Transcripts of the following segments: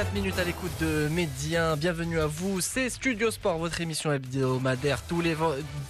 4 minutes à l'écoute de Médien. Bienvenue à vous. C'est Studio Sport, votre émission hebdomadaire tous les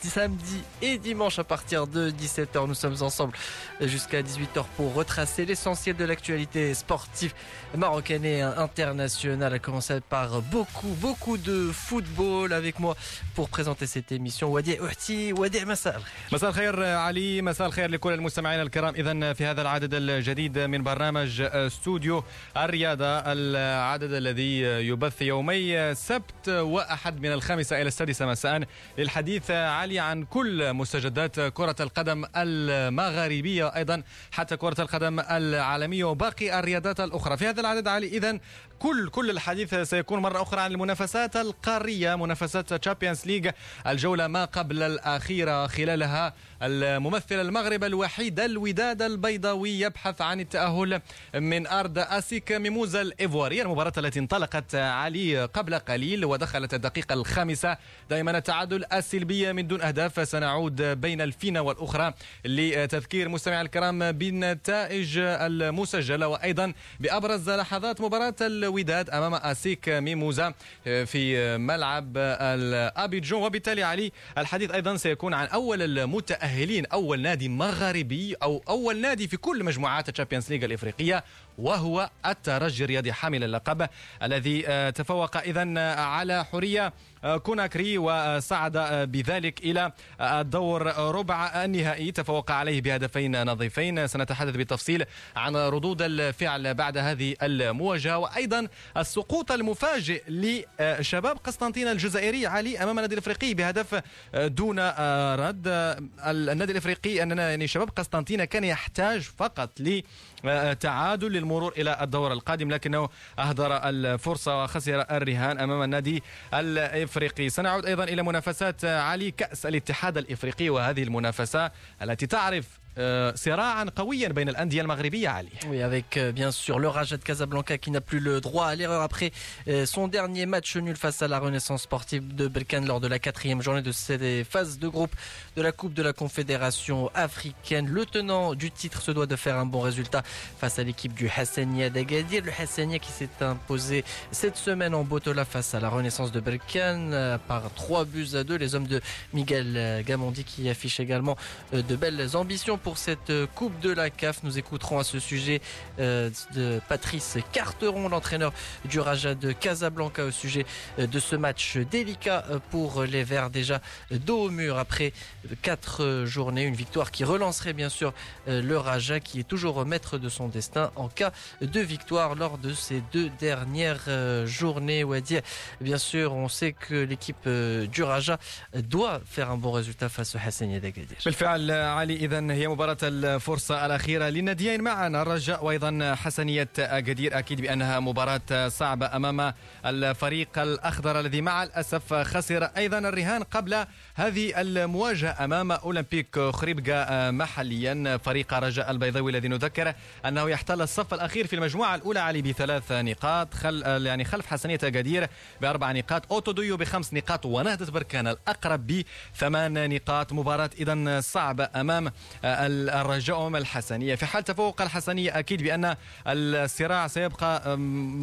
samedis et dimanches à partir de 17h. Nous sommes ensemble jusqu'à 18h pour retracer l'essentiel de l'actualité sportive marocaine et internationale. À commencer par beaucoup, beaucoup de football avec moi pour présenter cette émission. Wadi Uhti, Wadi مساء مساء الخير علي مساء الخير لكل المستمعين الكرام اذا في هذا العدد الجديد من برنامج استوديو الرياضه العدد الذي يبث يومي سبت وأحد من الخامسة إلى السادسة مساء للحديث علي عن كل مستجدات كرة القدم المغاربية أيضا حتى كرة القدم العالمية وباقي الرياضات الأخرى. في هذا العدد علي إذا كل كل الحديث سيكون مرة أخرى عن المنافسات القارية منافسات Champions League الجولة ما قبل الأخيرة. خلالها الممثل المغرب الوحيد الوداد البيضاوي يبحث عن التأهل من أرض أسيك ميموزا الإيفواري. المباراة التي انطلقت علي قبل قليل ودخلت الدقيقة الخامسة. دائما التعادل السلبية من دون أهداف. سنعود بين الفينة والأخرى لتذكير مستمعي الكرام بالنتائج المسجلة. وأيضا بأبرز لحظات مباراة الوداد أمام أسيك ميموزا في ملعب الأبيجون. وبالتالي علي الحديث أيضا سيكون عن أول المتأهلين أول نادي مغاربي أو أول نادي في كل مجموعات ال Champions League الإفريقية وهو الترجي الرياضي حامل اللقب الذي تفوق إذا على حرية كوناكري وصعد بذلك إلى الدور ربع النهائي. تفوق عليه بهدفين نظيفين. سنتحدث بالتفصيل عن ردود الفعل بعد هذه المواجهة. وأيضا السقوط المفاجئ لشباب قسطنطينة الجزائري علي أمام النادي الإفريقي بهدف دون رد. النادي الإفريقي أننا يعني شباب قسطنطينة كان يحتاج فقط لتعادل للمرور إلى الدور القادم لكنه أهدر الفرصة وخسر الرهان أمام النادي الإفريقي. سنعود أيضا إلى منافسات علي كأس الاتحاد الإفريقي وهذه المنافسة التي تعرف Oui, avec euh, bien sûr le Raja de Casablanca qui n'a plus le droit à l'erreur après euh, son dernier match nul face à la Renaissance sportive de Belkane lors de la quatrième journée de cette phase de groupe de la Coupe de la Confédération africaine. Le tenant du titre se doit de faire un bon résultat face à l'équipe du Hassania d'Agadir. Le Hassania qui s'est imposé cette semaine en Botola face à la Renaissance de Belkane euh, par 3 buts à 2. Les hommes de Miguel Gamondi qui affichent également de belles ambitions pour cette Coupe de la CAF. Nous écouterons à ce sujet euh, de Patrice Carteron, l'entraîneur du Raja de Casablanca, au sujet de ce match délicat pour les Verts, déjà dos au mur après quatre journées. Une victoire qui relancerait bien sûr le Raja, qui est toujours maître de son destin en cas de victoire lors de ces deux dernières journées. Bien sûr, on sait que l'équipe du Raja doit faire un bon résultat face au Hassani d'Agadir. مباراة الفرصة الأخيرة للناديين معا الرجاء وأيضا حسنية أكادير أكيد بأنها مباراة صعبة أمام الفريق الأخضر الذي مع الأسف خسر أيضا الرهان قبل هذه المواجهة أمام أولمبيك خريبكا. محليا فريق رجاء البيضاوي الذي نذكر أنه يحتل الصف الأخير في المجموعة الأولى علي بثلاث نقاط خل يعني خلف حسنية أكادير بأربع نقاط أوتو دويو بخمس نقاط ونهضة بركان الأقرب بثمان نقاط. مباراة إذا صعبة أمام الرجاء الحسنية. في حال تفوق الحسنية أكيد بأن الصراع سيبقى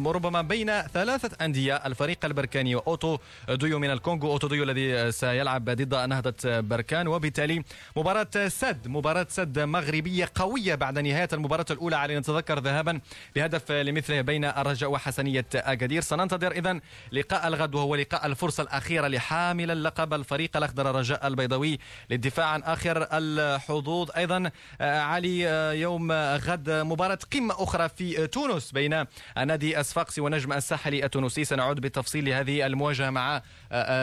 ربما بين ثلاثة أندية الفريق البركاني وأوتوهو دويو من الكونغو. أوتوهو دويو الذي سيلعب ضد نهضة بركان. وبالتالي مباراة سد مباراة سد مغربية قوية بعد نهاية المباراة الأولى. علي نتذكر ذهابا بهدف لمثله بين الرجاء وحسنية أكادير. سننتظر إذا لقاء الغد وهو لقاء الفرصة الأخيرة لحامل اللقب الفريق الأخضر الرجاء البيضاوي للدفاع عن آخر الحظوظ. أيضا علي يوم غد مباراة قمة أخرى في تونس بين نادي الصفاقسي ونجم الساحلي التونسي. سنعود بالتفصيل لهذه المواجهة مع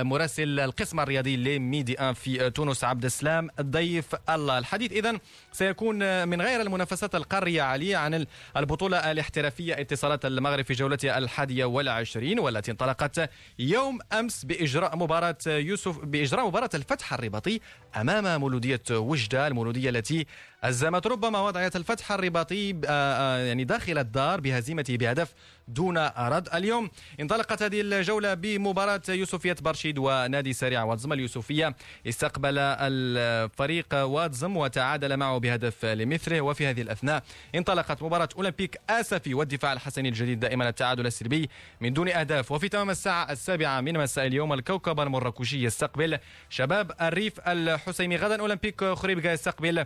مراسل القسم الرياضي لميدي إن في تونس. عبد السلام الضيف الله. الحديث اذا سيكون من غير المنافسات القارية علي عن البطولة الاحترافية اتصالات المغرب في جولتها الحادية والعشرين والتي انطلقت يوم أمس بإجراء مباراة يوسف بإجراء مباراة الفتح الرباطي أمام مولودية وجدة المولودية التي الزامت ربما وضعت الفتح الرباطي آه، آه، يعني داخل الدار بهزيمته بهدف دون رد اليوم. انطلقت هذه الجولة بمباراة يوسفية برشيد ونادي سريع واتزم اليوسفية. استقبل الفريق واتزم وتعادل معه بهدف لمثله. وفي هذه الأثناء انطلقت مباراة أولمبيك آسفي والدفاع الحسني الجديد دائما التعادل السلبي من دون أهداف. وفي تمام الساعة السابعة من مساء اليوم الكوكب المراكشي يستقبل شباب الريف الحسيمي غدا أولمبيك خريبكا يستقبل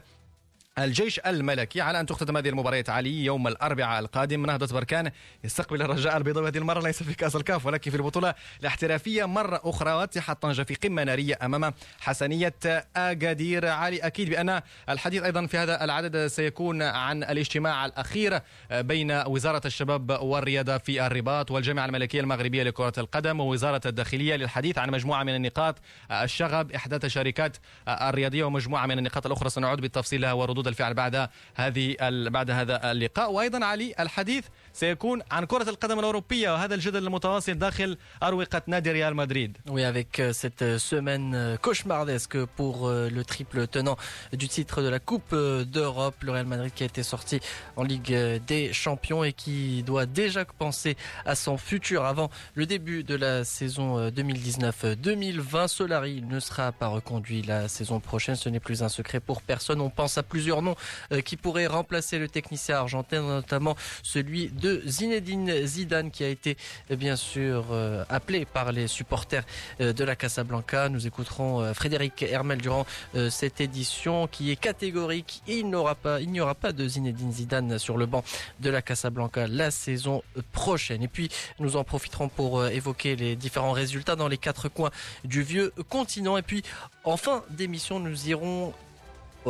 الجيش الملكي على أن تختتم هذه المباريات علي يوم الأربعاء القادم. نهضه بركان يستقبل الرجاء البيضاوي هذه المرة ليس في كأس الكاف ولكن في البطولة الاحترافية مرة أخرى واتحاد طنجة في قمة نارية أمام حسنية اكادير علي أكيد بأن الحديث أيضا في هذا العدد سيكون عن الاجتماع الأخير بين وزارة الشباب والرياضة في الرباط والجامعة الملكية المغربية لكرة القدم ووزارة الداخلية للحديث عن مجموعة من النقاط الشغب. احداث الشركات الرياضية ومجموعة من النقاط الأخرى سنعود بالتفصيل لها وردود الفعل بعد هذه بعد هذا اللقاء وايضا علي الحديث سيكون عن كرة القدم الأوروبية وهذا الجدل المتواصل داخل أروقة نادي ريال مدريد. Oui, avec cette semaine cauchemardesque pour le triple tenant du titre de la Coupe d'Europe, le Real Madrid qui a été sorti en Ligue des Champions et qui doit déjà penser à son futur avant le début de la saison 2019-2020. Solari ne sera pas reconduit la saison prochaine, ce n'est plus un secret pour personne. On pense à plusieurs noms qui pourraient remplacer le technicien argentin, notamment celui de Zinedine Zidane qui a été bien sûr euh, appelé par les supporters euh, de la Casablanca. Nous écouterons euh, Frédéric Hermel durant cette édition qui est catégorique. Il n'aura pas, il n'y aura pas de Zinedine Zidane sur le banc de la Casablanca la saison prochaine. Et puis nous en profiterons pour évoquer les différents résultats dans les quatre coins du vieux continent. Et puis en fin d'émission, nous irons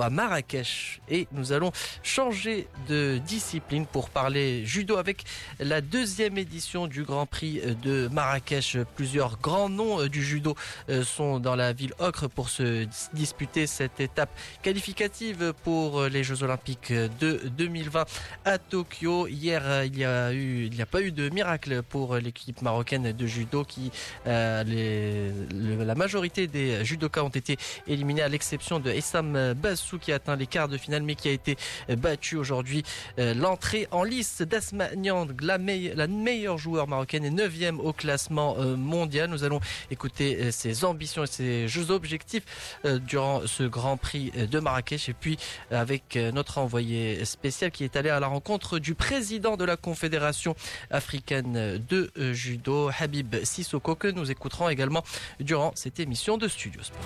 à Marrakech et nous allons changer de discipline pour parler judo avec la deuxième édition du Grand Prix de Marrakech. Plusieurs grands noms du judo sont dans la ville ocre pour se disputer cette étape qualificative pour les Jeux Olympiques de 2020 à Tokyo. Hier, il y a n'y a pas eu de miracle pour l'équipe marocaine de judo qui, euh, la majorité des judokas ont été éliminés à l'exception de Essam Bassou qui a atteint les quarts de finale mais qui a été battu aujourd'hui. L'entrée en lice d'Asma Nyang, la, meille, la meilleure joueur marocaine et 9 au classement mondial. Nous allons écouter ses ambitions et ses jeux objectifs durant ce Grand Prix de Marrakech et puis avec notre envoyé spécial qui est allé à la rencontre du président de la Confédération africaine de judo, Habib Sissoko, que nous écouterons également durant cette émission de Studio Sport.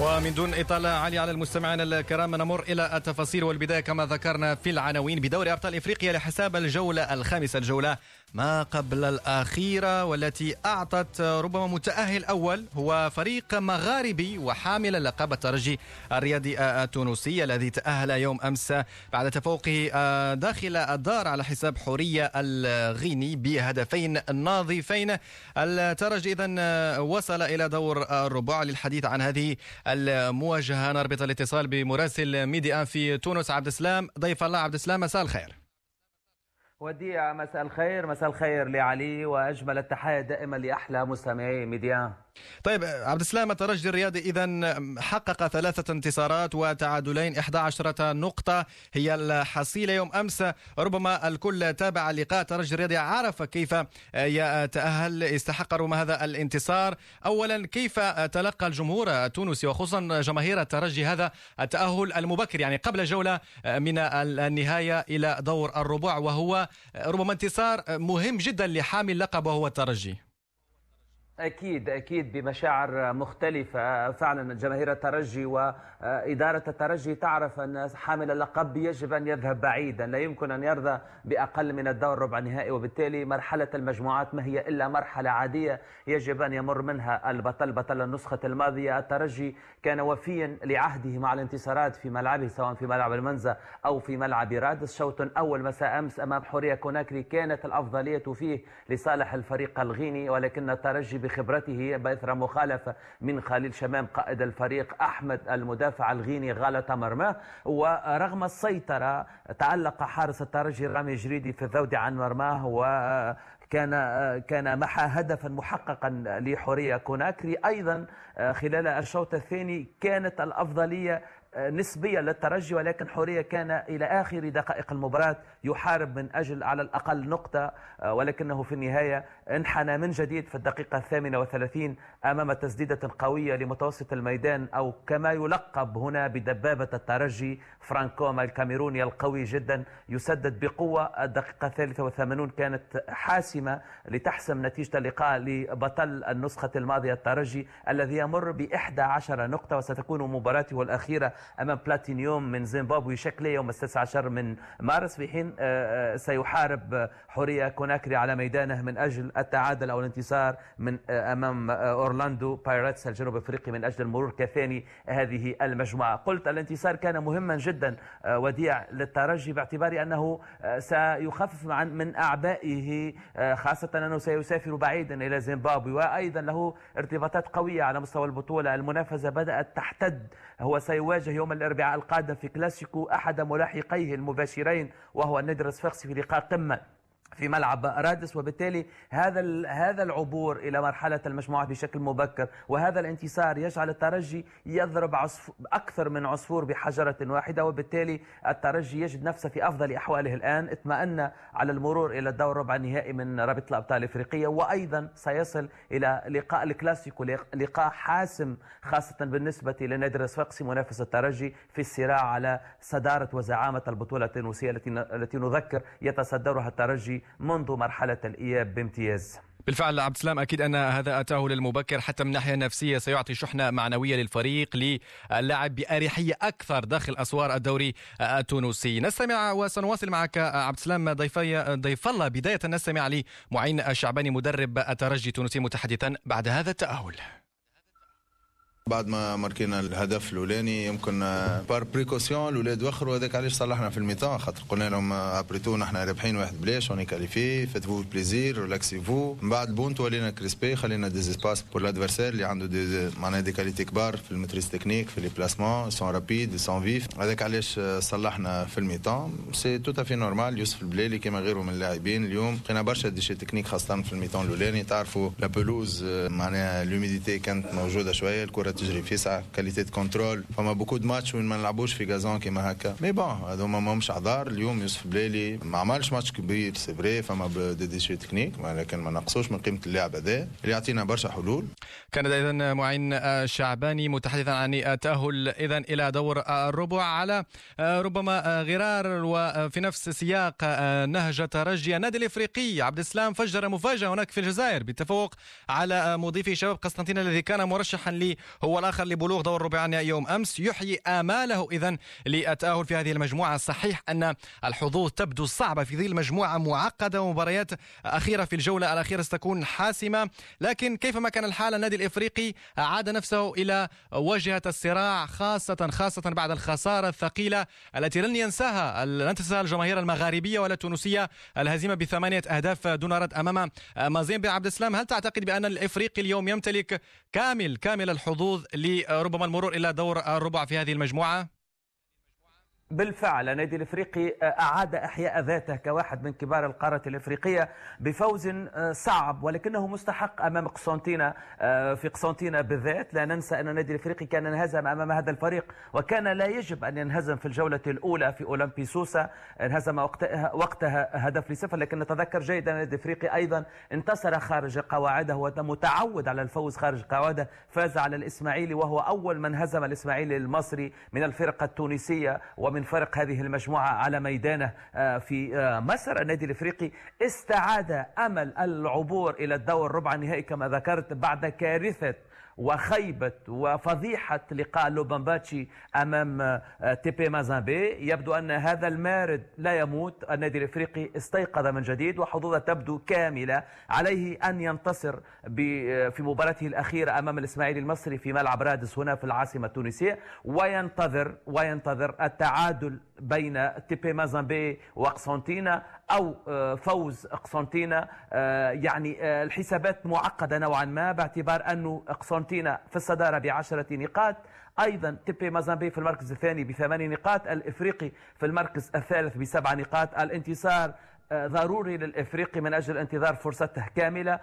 ومن دون إطالة علي على المستمعين الكرام نمر إلى التفاصيل والبداية كما ذكرنا في العناوين. بدوري أبطال إفريقيا لحساب الجولة الخامسة الجولة. ما قبل الأخيرة والتي أعطت ربما متأهل أول هو فريق مغاربي وحامل لقب الترجي الرياضي التونسي الذي تأهل يوم أمس بعد تفوقه داخل الدار على حساب حورية الغيني بهدفين ناظفين. الترجي إذا وصل إلى دور الربع للحديث عن هذه المواجهة نربط الاتصال بمراسل ميديا في تونس. عبد السلام ضيف الله عبد السلام مساء الخير. وديع مساء الخير مساء الخير لعلي وأجمل التحايا دائما لأحلى مستمعي ميديان طيب عبد السلام الترجي الرياضي اذا حقق ثلاثة انتصارات وتعادلين 11 نقطة. هي الحصيلة يوم أمس. ربما الكل تابع اللقاء الترجي الرياضي عرف كيف يتأهل استحق ربما هذا الانتصار. اولا كيف تلقى الجمهور التونسي وخصوصا جماهير الترجي هذا التأهل المبكر يعني قبل جولة من النهاية إلى دور الربع؟ وهو ربما انتصار مهم جدا لحامل لقب وهو الترجي. أكيد أكيد بمشاعر مختلفة. فعلا جماهير الترجي وإدارة الترجي تعرف أن حامل اللقب يجب أن يذهب بعيدا. لا يمكن أن يرضى بأقل من الدور ربع النهائي وبالتالي مرحلة المجموعات ما هي إلا مرحلة عادية يجب أن يمر منها البطل. بطل النسخة الماضية الترجي كان وفيا لعهده مع الانتصارات في ملعبه سواء في ملعب المنزا أو في ملعب رادس. شوط أول مساء أمس أمام حورية كوناكري كانت الأفضلية فيه لصالح الفريق الغيني. ولكن الترجي بخبرته بإثر مخالفة من خليل شمام قائد الفريق أحمد المدافع الغيني غلط مرماه ورغم السيطرة تعلق حارس الترجي رامي جريدي في الذود عن مرماه و كان كان محى هدفا محققا لحورية كوناكري. أيضا خلال الشوط الثاني كانت الأفضلية نسبية للترجي ولكن حورية كان إلى آخر دقائق المباراة يحارب من أجل على الأقل نقطة آه، ولكنه في النهاية انحنى من جديد في الدقيقة الثامنة وثلاثين أمام تسديدة قوية لمتوسط الميدان أو كما يلقب هنا بدبابة الترجي فرانكوما الكاميروني القوي جدا يسدد بقوة. الدقيقة الثالثة والثمانون كانت حاسمة لتحسم نتيجة اللقاء لبطل النسخة الماضية الترجي الذي يمر بإحدى عشر نقطة وستكون مباراته الأخيرة أمام بلاتينيوم من زيمبابوي. شكليا يوم التاسع عشر من مارس في حين آه، آه، سيحارب حورية كوناكري على ميدانه من أجل التعادل أو الانتصار من آه، أمام أورلاندو بايريتس الجنوب أفريقي من أجل المرور كثاني هذه المجموعة. قلت الانتصار كان مهما جدا وديع للترجي باعتبار أنه سيخفف من أعبائه خاصة أنه سيسافر بعيدا إلى زيمبابوي. وأيضا له ارتباطات قوية على مستوى البطولة. المنافسة بدأت تحتد هو سيواجه يوم الأربعاء القادم في كلاسيكو أحد ملاحقيه المباشرين وهو النادي الصفاقسي في لقاء قمة. في ملعب رادس وبالتالي هذا هذا العبور إلى مرحلة المجموعات بشكل مبكر وهذا الانتصار يجعل الترجي يضرب عصفور أكثر من عصفور بحجرة واحدة وبالتالي الترجي يجد نفسه في أفضل أحواله الآن. اطمأن على المرور إلى الدور ربع النهائي من رابطه الأبطال الإفريقية وأيضا سيصل إلى لقاء الكلاسيكو لقاء حاسم خاصة بالنسبة لنادي الصفاقسي منافس الترجي في الصراع على صدارة وزعامة البطولة التونسية التي التي نذكر يتصدرها الترجي منذ مرحلة الإياب بامتياز. بالفعل عبد السلام أكيد أن هذا أتاه للمبكر حتى من ناحية نفسية. سيعطي شحنة معنوية للفريق للعب بأريحية أكثر داخل أسوار الدوري التونسي. نستمع وسنواصل معك عبد السلام ضيفي ضيف الله. بداية نستمع لمعين الشعباني مدرب الترجي التونسي متحدثا بعد هذا التأهل. بعد ما ماركينا الهدف الأولاني يمكن par précaution الأولاد وخروا هذاك علاش صلحنا في ال mi-temps؟ خاطر قلنا لهم après tout نحن رابحين واحد بلاش on est qualifiés faites-vous plaisir relaxez-vous من بعد bon ولينا crispés خلينا des espaces pour l'adversaire اللي عنده des معناها des qualités كبار في ال maîtrise technique في les placements sont rapides sont vifs هذاك علاش صلحنا في ال mi-temps. c'est tout à fait normal يوسف البلالي كما غيره من اللاعبين اليوم. لقينا برشا déchets techniques خاصة في ال mi-temps الأولاني. تعرفوا la pelouse معناها l'humidité كانت موجودة شوية الكرة تجري فيسع qualité du contrôle فما beaucoup de matchs وين ما نلعبوش في gazon كيما هكا mais bon هذوما ماهمش اعذار اليوم يوسف بلالي ما عملش ماتش كبير c'est vrai فما des déchets techniques ولكن ما نقصوش من قيمه اللاعب هذا اللي يعطينا برشا حلول كان اذا معين الشعباني متحدثا عن التأهل اذا إلى دور الربع على ربما غرار وفي نفس سياق نهج ترجي النادي الإفريقي عبد السلام فجر مفاجأة هناك في الجزائر بالتفوق على مضيف شباب قسطنطينه الذي كان مرشحا هو الآخر لبلوغ دور الربع النهائي يوم أمس يحيي آماله. اذا للتاهل في هذه المجموعة. صحيح أن الحظوظ تبدو صعبة في ظل مجموعه معقدة ومباريات أخيرة في الجولة الأخيرة ستكون حاسمة. لكن كيفما كان الحال النادي الإفريقي عاد نفسه إلى واجهه الصراع خاصه خاصة بعد الخسارة الثقيلة التي لن ينساها لن تنساها الجماهير المغاربية ولا التونسية الهزيمة بثمانية أهداف دون رد أمام مازين بن عبد السلام. هل تعتقد بأن الإفريقي اليوم يمتلك كامل كامل الحظوظ لربما المرور إلى دور الربع في هذه المجموعة. بالفعل النادي الإفريقي أعاد إحياء ذاته كواحد من كبار القاره الإفريقية بفوز آه، صعب ولكنه مستحق أمام قسنطينه آه، في قسنطينه بالذات. لا ننسى أن النادي الإفريقي كان انهزم أمام هذا الفريق وكان لا يجب أن ينهزم في الجولة الأولى في اولمبي سوسا انهزم وقتها, وقتها هدف لصفر لكن نتذكر جيدا النادي الإفريقي أيضا انتصر خارج قواعده ومتعود على الفوز خارج قواعده فاز على الإسماعيلي وهو أول من هزم الإسماعيلي المصري من الفرقة التونسية ومن من فرق هذه المجموعة على ميدانه آه، في آه، مصر النادي الإفريقي. استعاد أمل العبور إلى الدور ربع النهائي كما ذكرت بعد كارثة وخيبة وفضيحة لقاء لوبومباشي أمام آه، تيبي مازامبي. يبدو أن هذا المارد لا يموت. النادي الإفريقي استيقظ من جديد وحظوظه تبدو كاملة. عليه أن ينتصر آه، في مباراته الأخيرة أمام الإسماعيلي المصري في ملعب رادس هنا في العاصمة التونسية. وينتظر وينتظر التعادل بين تيبي مازامبي وقسنطينة أو آه، فوز قسنطينة يعني الحسابات معقدة نوعا ما باعتبار أنه قسنطينة في الصدارة بعشرة نقاط. أيضا تيبي مازامبي في المركز الثاني بثمان نقاط الإفريقي في المركز الثالث بسبع نقاط. الانتصار ضروري للإفريقي من أجل انتظار فرصته كاملة.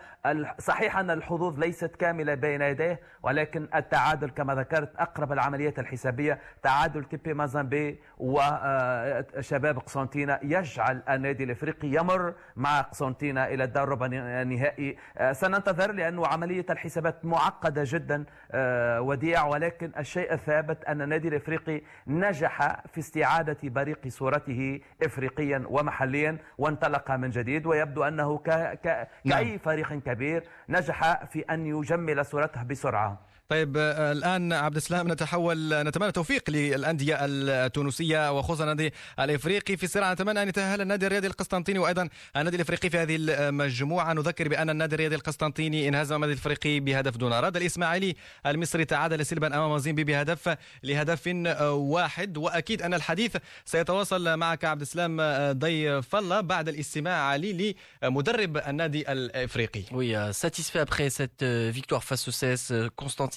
صحيح أن الحظوظ ليست كاملة بين يديه ولكن التعادل كما ذكرت أقرب العمليات الحسابية تعادل تيبي مازامبي وشباب قسنطينة يجعل النادي الإفريقي يمر مع قسنطينة إلى الدور ربع النهائي. سننتظر لأنه عملية الحسابات معقدة جدا وديع ولكن الشيء الثابت أن النادي الإفريقي نجح في استعادة بريق صورته إفريقيا ومحليا وانطلق من جديد ويبدو أنه ك... ك... نعم. كأي فريق كبير نجح في أن يجمل صورته بسرعة طيب آه، الآن عبد السلام نتحول نتمنى التوفيق للأندية التونسية وخصوصا النادي الإفريقي في الصراع. نتمنى أن يتأهل النادي الرياضي القسطنطيني وأيضا النادي الإفريقي في هذه المجموعة. نذكر بأن النادي الرياضي القسطنطيني انهزم النادي الإفريقي بهدف دون رد. الإسماعيلي المصري تعادل سلبا أمام زيمبي بهدف لهدف واحد. وأكيد أن الحديث سيتواصل معك عبد السلام ضيف الله بعد الاستماع لي لمدرب النادي الإفريقي. Oui, satisfait après cette victoire face au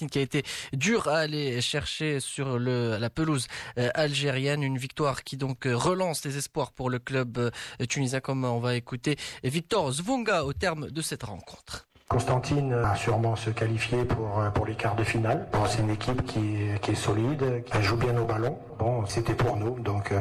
qui a été dur à aller chercher sur la pelouse euh, algérienne. Une victoire qui donc euh, relance les espoirs pour le club euh, tunisien, comme on va écouter Victor Zvonga au terme de cette rencontre. Constantine a sûrement se qualifier pour, pour les quarts de finale. c'est une équipe qui, qui, est solide, qui joue bien au ballon. Bon, c'était pour nous, donc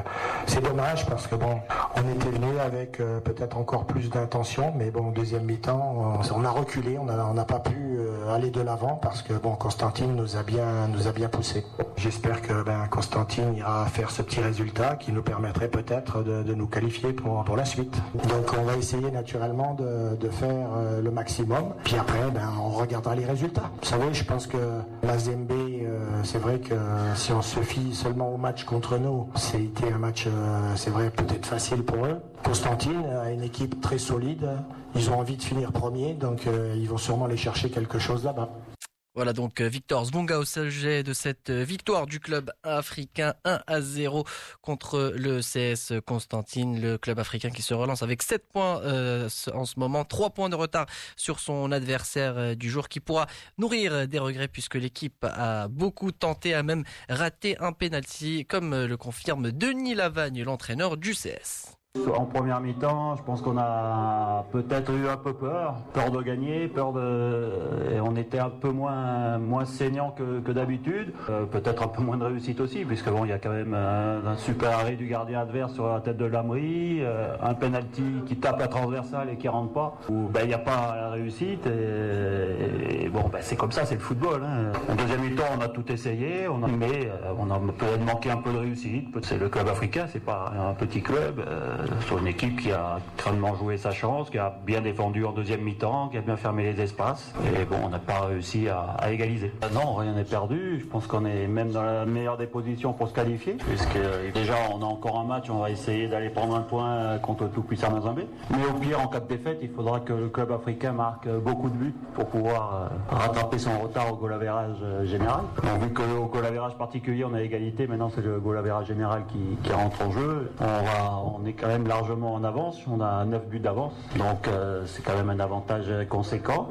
c'est dommage parce que bon, on était venu avec peut-être encore plus d'intention, mais bon, deuxième mi-temps, on, a reculé, on n'a pas pu aller de l'avant parce que bon, Constantine nous a bien, nous a bien poussé. J'espère que ben, Constantine ira faire ce petit résultat qui nous permettrait peut-être de, nous qualifier pour, pour la suite. Donc on va essayer naturellement de, faire euh, le maximum. Puis après, ben, on regardera les résultats. Vous savez, je pense que la Zembe, euh, c'est vrai que si on se fie seulement au match contre nous, c'était un match, euh, c'est vrai, peut-être facile pour eux. Constantine a une équipe très solide. Ils ont envie de finir premier, donc euh, ils vont sûrement aller chercher quelque chose là-bas. Voilà donc euh, Victor Zbonga au sujet de cette euh, victoire du club africain 1 à 0 contre le CS Constantine, le club africain qui se relance avec 7 points en ce moment, 3 points de retard sur son adversaire du jour qui pourra nourrir des regrets puisque l'équipe a beaucoup tenté, a même raté un penalty comme le confirme Denis Lavagne, l'entraîneur du CS. En première mi-temps, je pense qu'on a peut-être eu un peu peur, peur de gagner, peur de, on était un peu moins moins saignant que, d'habitude, euh, peut-être un peu moins de réussite aussi, puisque bon, il y a quand même un, super arrêt du gardien adverse sur la tête de Lamry, euh, un penalty qui tape la transversale et qui rentre pas, où ben il n'y a pas la réussite, et, bon ben c'est comme ça, c'est le football. Hein. En deuxième mi-temps, on a tout essayé, on a, mais euh, on a peut-être manqué un peu de réussite. C'est le club africain, c'est pas un petit club. Euh, sur une équipe qui a crânement joué sa chance, qui a bien défendu en deuxième mi-temps, qui a bien fermé les espaces. Et bon, on n'a pas réussi à, égaliser. Euh, non, rien n'est perdu. Je pense qu'on est même dans la meilleure des positions pour se qualifier, puisque euh, déjà on a encore un match, on va essayer d'aller prendre un point contre tout puissant Mazambé. Mais au pire, en cas de défaite, il faudra que le club africain marque beaucoup de buts pour pouvoir rattraper son retard au goal général. vu qu'au goal particulier, on a égalité, maintenant c'est le goal général qui, qui rentre en jeu. On, va, on est même largement en avance. On a 9 buts d'avance. Donc euh, c'est quand même un avantage conséquent.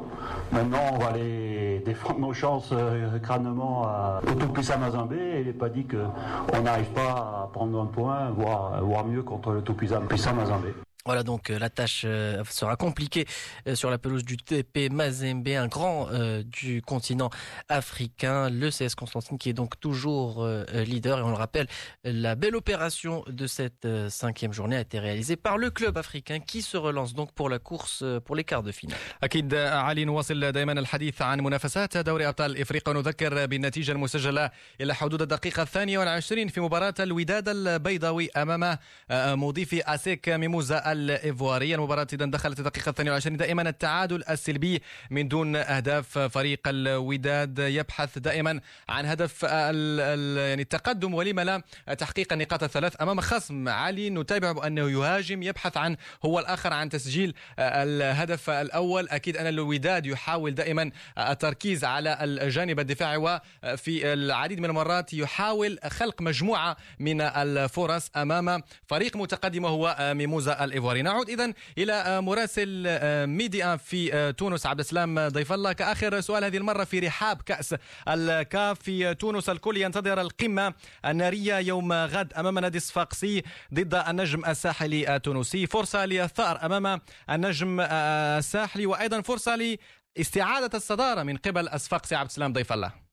Maintenant, on va aller défendre nos chances euh, crânement à, au tout-puissant Mazambé. Et il n'est pas dit qu'on n'arrive pas à prendre un point, voire, voire mieux contre le tout-puissant Mazambé. Voilà donc euh, la tâche euh, sera compliquée euh, sur la pelouse du TP Mazembe, un grand du continent africain, le CS Constantine qui est donc toujours leader et on le rappelle, la belle opération de cette cinquième journée a été réalisée par le club africain qui se relance donc pour la course pour les quarts de finale. أكيد علي نواصل دائما الحديث عن منافسات دوري أبطال إفريقيا ونذكر بالنتيجة المسجلة إلى حدود الدقيقة الثانية والعشرين في مباراة الوداد البيضاوي أمام مضيف أسيك ميموزا الإيفوارية. المباراة إذا دخلت الدقيقة الثانية والعشرين دائما التعادل السلبي من دون أهداف فريق الوداد. يبحث دائما عن هدف يعني التقدم ولما لا تحقيق النقاط الثلاث أمام خصم عالي نتابع بأنه يهاجم يبحث عن هو الآخر عن تسجيل الهدف الأول. أكيد أن الوداد يحاول دائما التركيز على الجانب الدفاعي وفي العديد من المرات يحاول خلق مجموعة من الفرص أمام فريق متقدم وهو ميموزا الإيفواري الايفواري نعود اذا إلى مراسل ميديا في تونس. عبد السلام ضيف الله كآخر سؤال هذه المرة في رحاب كأس الكاف. في تونس الكل ينتظر القمة النارية يوم غد أمام نادي صفاقسي ضد النجم الساحلي التونسي فرصة للثار أمام النجم الساحلي وأيضا فرصة لاستعادة الصدارة من قبل الصفاقسي. عبد السلام ضيف الله.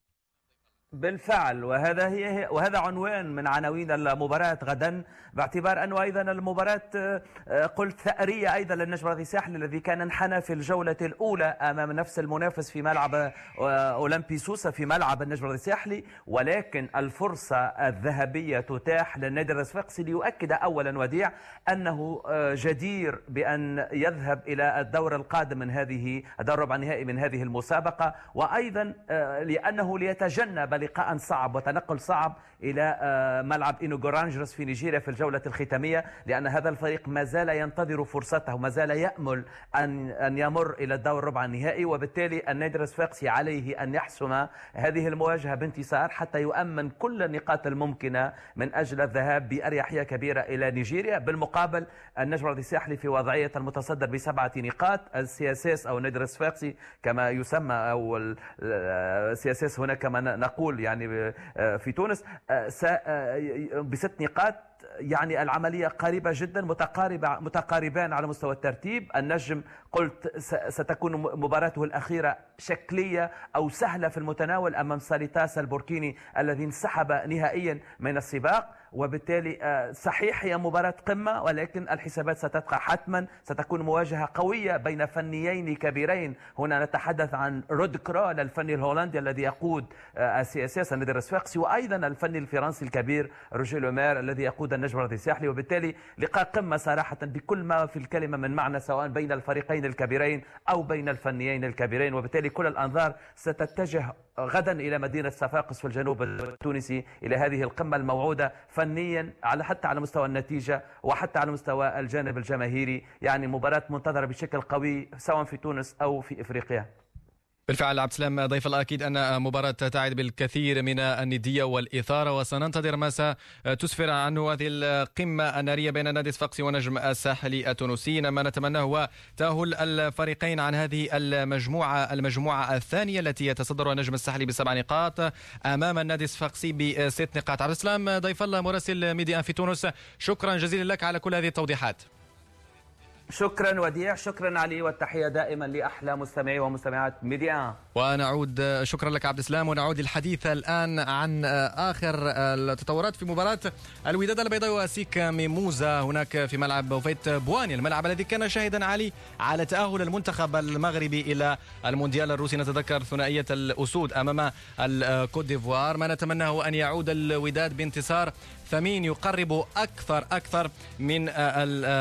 بالفعل. وهذا هي وهذا عنوان من عناوين المباراة غدا. باعتبار انه أيضا المباراة آه، قلت ثأرية أيضا للنجم الرياضي الساحلي الذي كان انحنى في الجولة الأولى أمام نفس المنافس في ملعب آه، أولمبي سوسة في ملعب النجم الرياضي الساحلي ولكن الفرصة الذهبية تتاح للنادي الصفاقسي ليؤكد اولا وديع أنه آه، جدير بأن يذهب إلى الدور القادم من هذه الدور ربع النهائي من هذه المسابقة. وأيضا لأنه ليتجنب لقاء صعب وتنقل صعب إلى آه، ملعب إنوغو رانجرز في نيجيريا في الجولة الختامية لأن هذا الفريق ما زال ينتظر فرصته ما زال يأمل أن أن يمر إلى الدور ربع النهائي وبالتالي النادي الصفاقسي عليه أن يحسم هذه المواجهة بانتصار حتى يؤمن كل النقاط الممكنة من أجل الذهاب بأريحية كبيرة إلى نيجيريا. بالمقابل النجم الساحلي في وضعية المتصدر بسبعة نقاط السياسيس أو النادي الصفاقسي كما يسمى أو السي إس إس هنا كما نقول يعني آه، في تونس آه، آه، بست نقاط يعني العملية قريبة جدا متقاربة متقاربان على مستوى الترتيب. النجم قلت ستكون مباراته الأخيرة شكلية أو سهلة في المتناول أمام ساليتاس البوركيني الذي انسحب نهائيا من السباق. وبالتالي آه، صحيح هي مباراة قمة ولكن الحسابات ستبقى حتما. ستكون مواجهة قوية بين فنيين كبيرين. هنا نتحدث عن رود كرول الفني الهولندي الذي يقود السي إس إس وأيضا الفني الفرنسي الكبير روجي لومير الذي يقود النجم الرياضي الساحلي وبالتالي لقاء قمة صراحة بكل ما في الكلمة من معنى سواء بين الفريقين الكبيرين أو بين الفنيين الكبيرين. وبالتالي كل الأنظار ستتجه غدا إلى مدينة صفاقس في الجنوب التونسي إلى هذه القمة الموعودة فنيا على حتى على مستوى النتيجة وحتى على مستوى الجانب الجماهيري. يعني مباراة منتظرة بشكل قوي سواء في تونس أو في إفريقيا. بالفعل عبد السلام ضيف الله أكيد أن مباراة تعد بالكثير من الندية والإثارة وسننتظر ما ستسفر عنه هذه القمة النارية بين نادي صفاقسي ونجم الساحلي التونسي. ما نتمناه هو تأهل الفريقين عن هذه المجموعة المجموعة الثانية التي يتصدرها النجم الساحلي بسبع نقاط أمام النادي الصفاقسي بست نقاط. عبد السلام ضيف الله مراسل ميديا في تونس شكرا جزيلا لك على كل هذه التوضيحات. شكرا وديع شكرا علي والتحية دائما لأحلى مستمعي ومستمعات ميديا. ونعود شكرا لك عبد السلام ونعود الحديث الآن عن آخر التطورات في مباراة الوداد البيضاء وأسيك ميموزا هناك في ملعب هوفويت بوانيي. الملعب الذي كان شاهدا علي على تأهل المنتخب المغربي إلى المونديال الروسي. نتذكر ثنائية الأسود أمام الكوت ديفوار. ما نتمناه أن يعود الوداد بانتصار ثمين يقرب أكثر أكثر من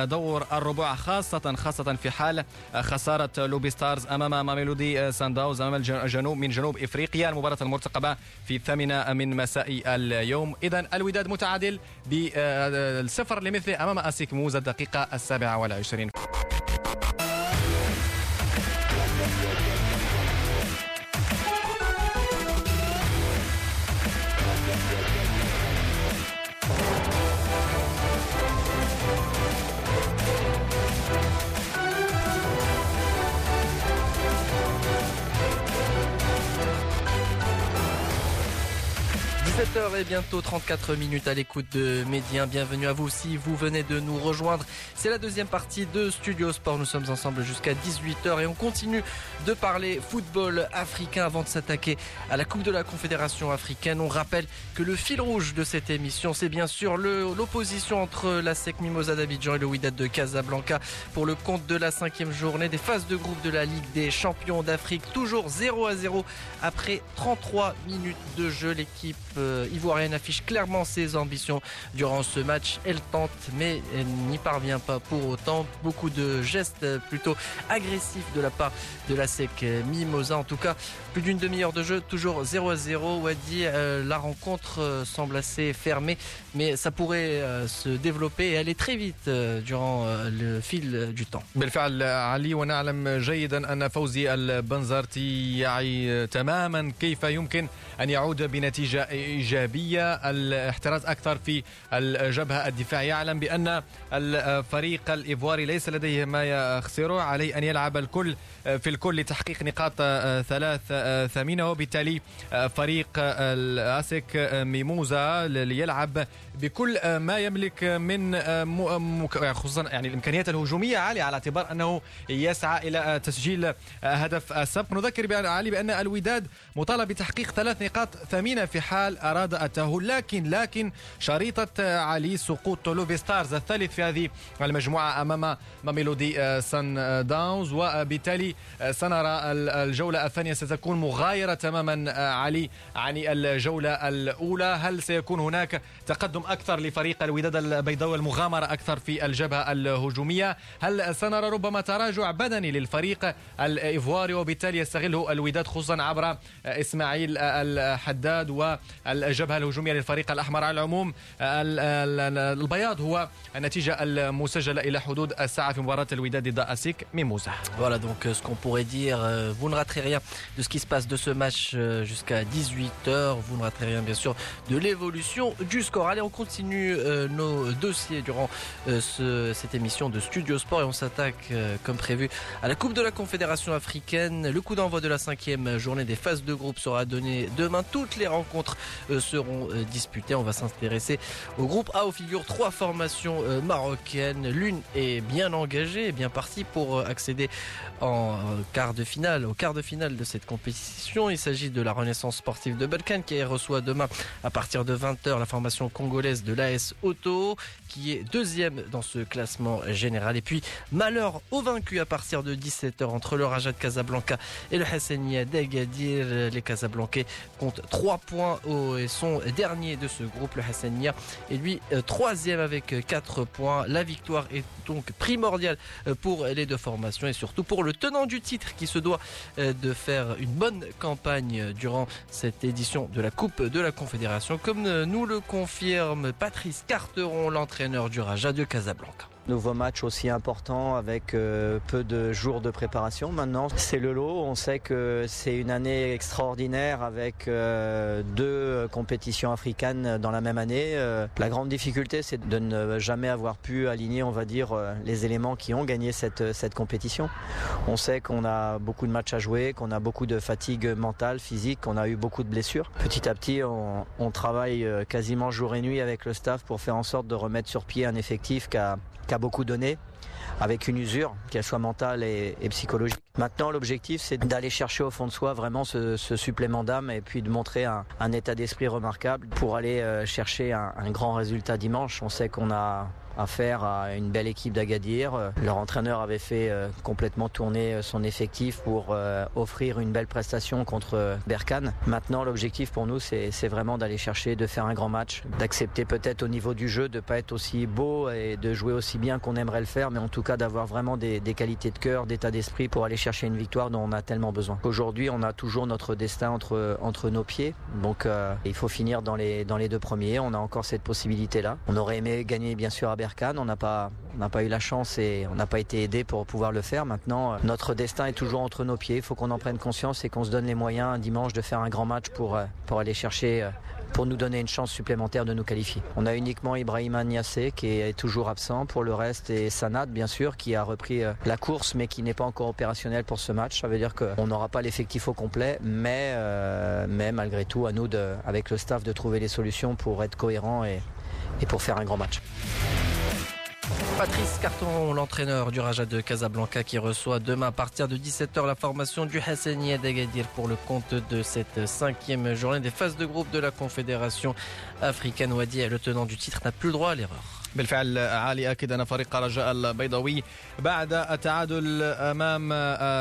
دور الربع خاصة خاصة في حال خسارة لوبي ستارز أمام ماميلودي سانداونز أمام الجنوب من جنوب إفريقيا. المباراة المرتقبة في الثامنة من مساء اليوم. إذا الوداد متعادل بالصفر لمثله أمام أسيك ميموزا الدقيقة السابعة والعشرين. Bientôt 34 minutes à l'écoute de Médien. Bienvenue à vous si vous venez de nous rejoindre. C'est la deuxième partie de Studio Sport. Nous sommes ensemble jusqu'à 18h et on continue de parler football africain avant de s'attaquer à la Coupe de la Confédération africaine. On rappelle que le fil rouge de cette émission, c'est bien sûr l'opposition entre la SEC Mimosa d'Abidjan et le Wydad de Casablanca pour le compte de la cinquième journée des phases de groupe de la Ligue des champions d'Afrique. Toujours 0 à 0 après 33 minutes de jeu. L'équipe euh, ivoirienne affiche clairement ses ambitions durant ce match. Elle tente, mais elle n'y parvient pas pour autant. Beaucoup de gestes plutôt agressifs de la part de la SEC Mimosa. En tout cas, plus d'une demi-heure de jeu, toujours 0 à 0. Wadi, euh, la rencontre euh, semble assez fermée, mais ça pourrait euh, se développer et aller très vite durant le fil du temps. بالفعل علي ونعلم جيدا أن فوزي البنزرتي يعي تماما كيف يمكن أن يعود بنتيجة إيجابية الاحتراز أكثر في الجبهة الدفاعية. يعلم بأن الفريق الإيفواري ليس لديه ما يخسره. عليه أن يلعب الكل في الكل لتحقيق نقاط ثلاث ثمينة. وبالتالي فريق الأسك ميموزا ليلعب بكل ما يملك من يعني خصوصا يعني الإمكانيات الهجومية عالية على اعتبار أنه يسعى إلى تسجيل هدف السبق. نذكر بأن علي بأن الوداد مطالب بتحقيق ثلاث نقاط ثمينة في حال أراد التاهل لكن لكن شريطة علي سقوط لوبي ستارز الثالث في هذه المجموعة أمام ماميلودي سانداونز. وبالتالي سنرى الجولة الثانية ستكون مغايرة تماما علي عن الجولة الأولى. هل سيكون هناك تقدم أكثر لفريق الوداد البيضاوي المغامرة أكثر في الجبهة الهجومية. هل سنرى ربما تراجع بدني للفريق الايفواري وبالتالي يستغله الوداد خصوصا عبر إسماعيل الحداد والجبهة الهجومية للفريق الأحمر. على العموم البياض هو النتيجة المسجلة إلى حدود الساعة في مباراة الوداد ضد أسيك ميموزا. Voilà donc ce qu'on pourrait dire vous ne raterez rien de ce qui se passe de ce match jusqu'à 18h vous ne raterez rien bien sûr de l'évolution du score. Allez on continue euh, nos dossiers durant euh, ce, cette émission de Studio Sport et on s'attaque euh, comme prévu à la Coupe de la Confédération africaine. Le coup d'envoi de la cinquième journée des phases de groupe sera donné demain. Toutes les rencontres seront disputées. On va s'intéresser au groupe A où figurent trois formations marocaines l'une est bien engagée bien partie pour accéder en quart de finale au quart de finale de cette compétition. Il s'agit de la Renaissance sportive de Balkan qui reçoit demain à partir de 20h la formation congolaise de l'AS Auto qui est deuxième dans ce classement général. Et puis malheur aux vaincus à partir de 17h entre le Raja de Casablanca et le Hassania d'Agadir. Les Casablancais comptent 3 points et sont derniers de ce groupe. Le Hassania et lui troisième avec 4 points. La victoire est donc primordiale pour les deux formations et surtout pour le tenant du titre qui se doit de faire une bonne campagne durant cette édition de la Coupe de la Confédération. Comme nous le confirme Patrice Carteron l'entraîneur du Raja de Casablanca nouveau match aussi important avec euh, peu de jours de préparation. Maintenant, c'est le lot. On sait que c'est une année extraordinaire avec euh, deux compétitions africaines dans la même année. Euh, la grande difficulté, c'est de ne jamais avoir pu aligner, on va dire, les éléments qui ont gagné cette, cette compétition. On sait qu'on a beaucoup de matchs à jouer, qu'on a beaucoup de fatigue mentale, physique, qu'on a eu beaucoup de blessures. Petit à petit, on, on travaille quasiment jour et nuit avec le staff pour faire en sorte de remettre sur pied un effectif qui a beaucoup donné avec une usure, qu'elle soit mentale et psychologique. Maintenant, l'objectif, c'est d'aller chercher au fond de soi vraiment ce, supplément d'âme et puis de montrer un, état d'esprit remarquable pour aller euh, chercher un, grand résultat dimanche. On sait qu'on a affaire à une belle équipe d'Agadir. Leur entraîneur avait fait euh, complètement tourner son effectif pour euh, offrir une belle prestation contre Berkane. Maintenant, l'objectif pour nous, c'est vraiment d'aller chercher, de faire un grand match, d'accepter peut-être au niveau du jeu de pas être aussi beau et de jouer aussi bien qu'on aimerait le faire, mais en tout cas d'avoir vraiment des, des, qualités de cœur, d'état d'esprit pour aller chercher une victoire dont on a tellement besoin. Aujourd'hui, on a toujours notre destin entre, entre nos pieds, donc euh, il faut finir dans les, dans les deux premiers. On a encore cette possibilité-là. On aurait aimé gagner bien sûr à Berkane, on n'a pas, on n'a pas eu la chance et on n'a pas été aidé pour pouvoir le faire. Maintenant, notre destin est toujours entre nos pieds. Il faut qu'on en prenne conscience et qu'on se donne les moyens dimanche de faire un grand match pour, pour aller chercher pour nous donner une chance supplémentaire de nous qualifier. On a uniquement Ibrahima Niassé qui est toujours absent. Pour le reste, et Sanad, bien sûr, qui a repris la course mais qui n'est pas encore opérationnel pour ce match. Ça veut dire qu'on n'aura pas l'effectif au complet, mais, euh, mais malgré tout, à nous, avec le staff, de trouver les solutions pour être cohérent et, et pour faire un grand match. Patrice Carton, l'entraîneur du Raja de Casablanca qui reçoit demain à partir de 17h la formation du Hassania d'Agadir pour le compte de cette cinquième journée des phases de groupe de la Confédération africaine. Wadi, le tenant du titre, n'a plus le droit à l'erreur. بالفعل عالي اكد ان فريق رجاء البيضاوي بعد التعادل امام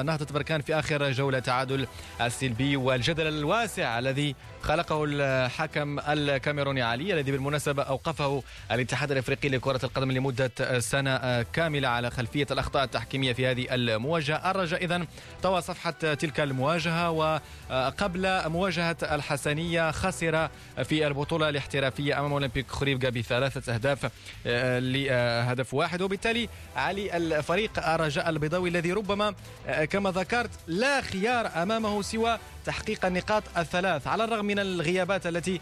نهضه بركان في اخر جوله تعادل السلبي والجدل الواسع الذي خلقه الحكم الكاميروني علي الذي بالمناسبة أوقفه الاتحاد الأفريقي لكرة القدم لمدة سنة كاملة على خلفية الأخطاء التحكيمية في هذه المواجهة. الرجاء اذا طوى صفحة تلك المواجهة وقبل مواجهة الحسنية خسر في البطولة الاحترافية أمام أولمبيك خريبكا بثلاثه أهداف لهدف واحد. وبالتالي علي الفريق الرجاء البيضاوي الذي ربما كما ذكرت لا خيار أمامه سوى تحقيق النقاط الثلاث. على الرغم من الغيابات التي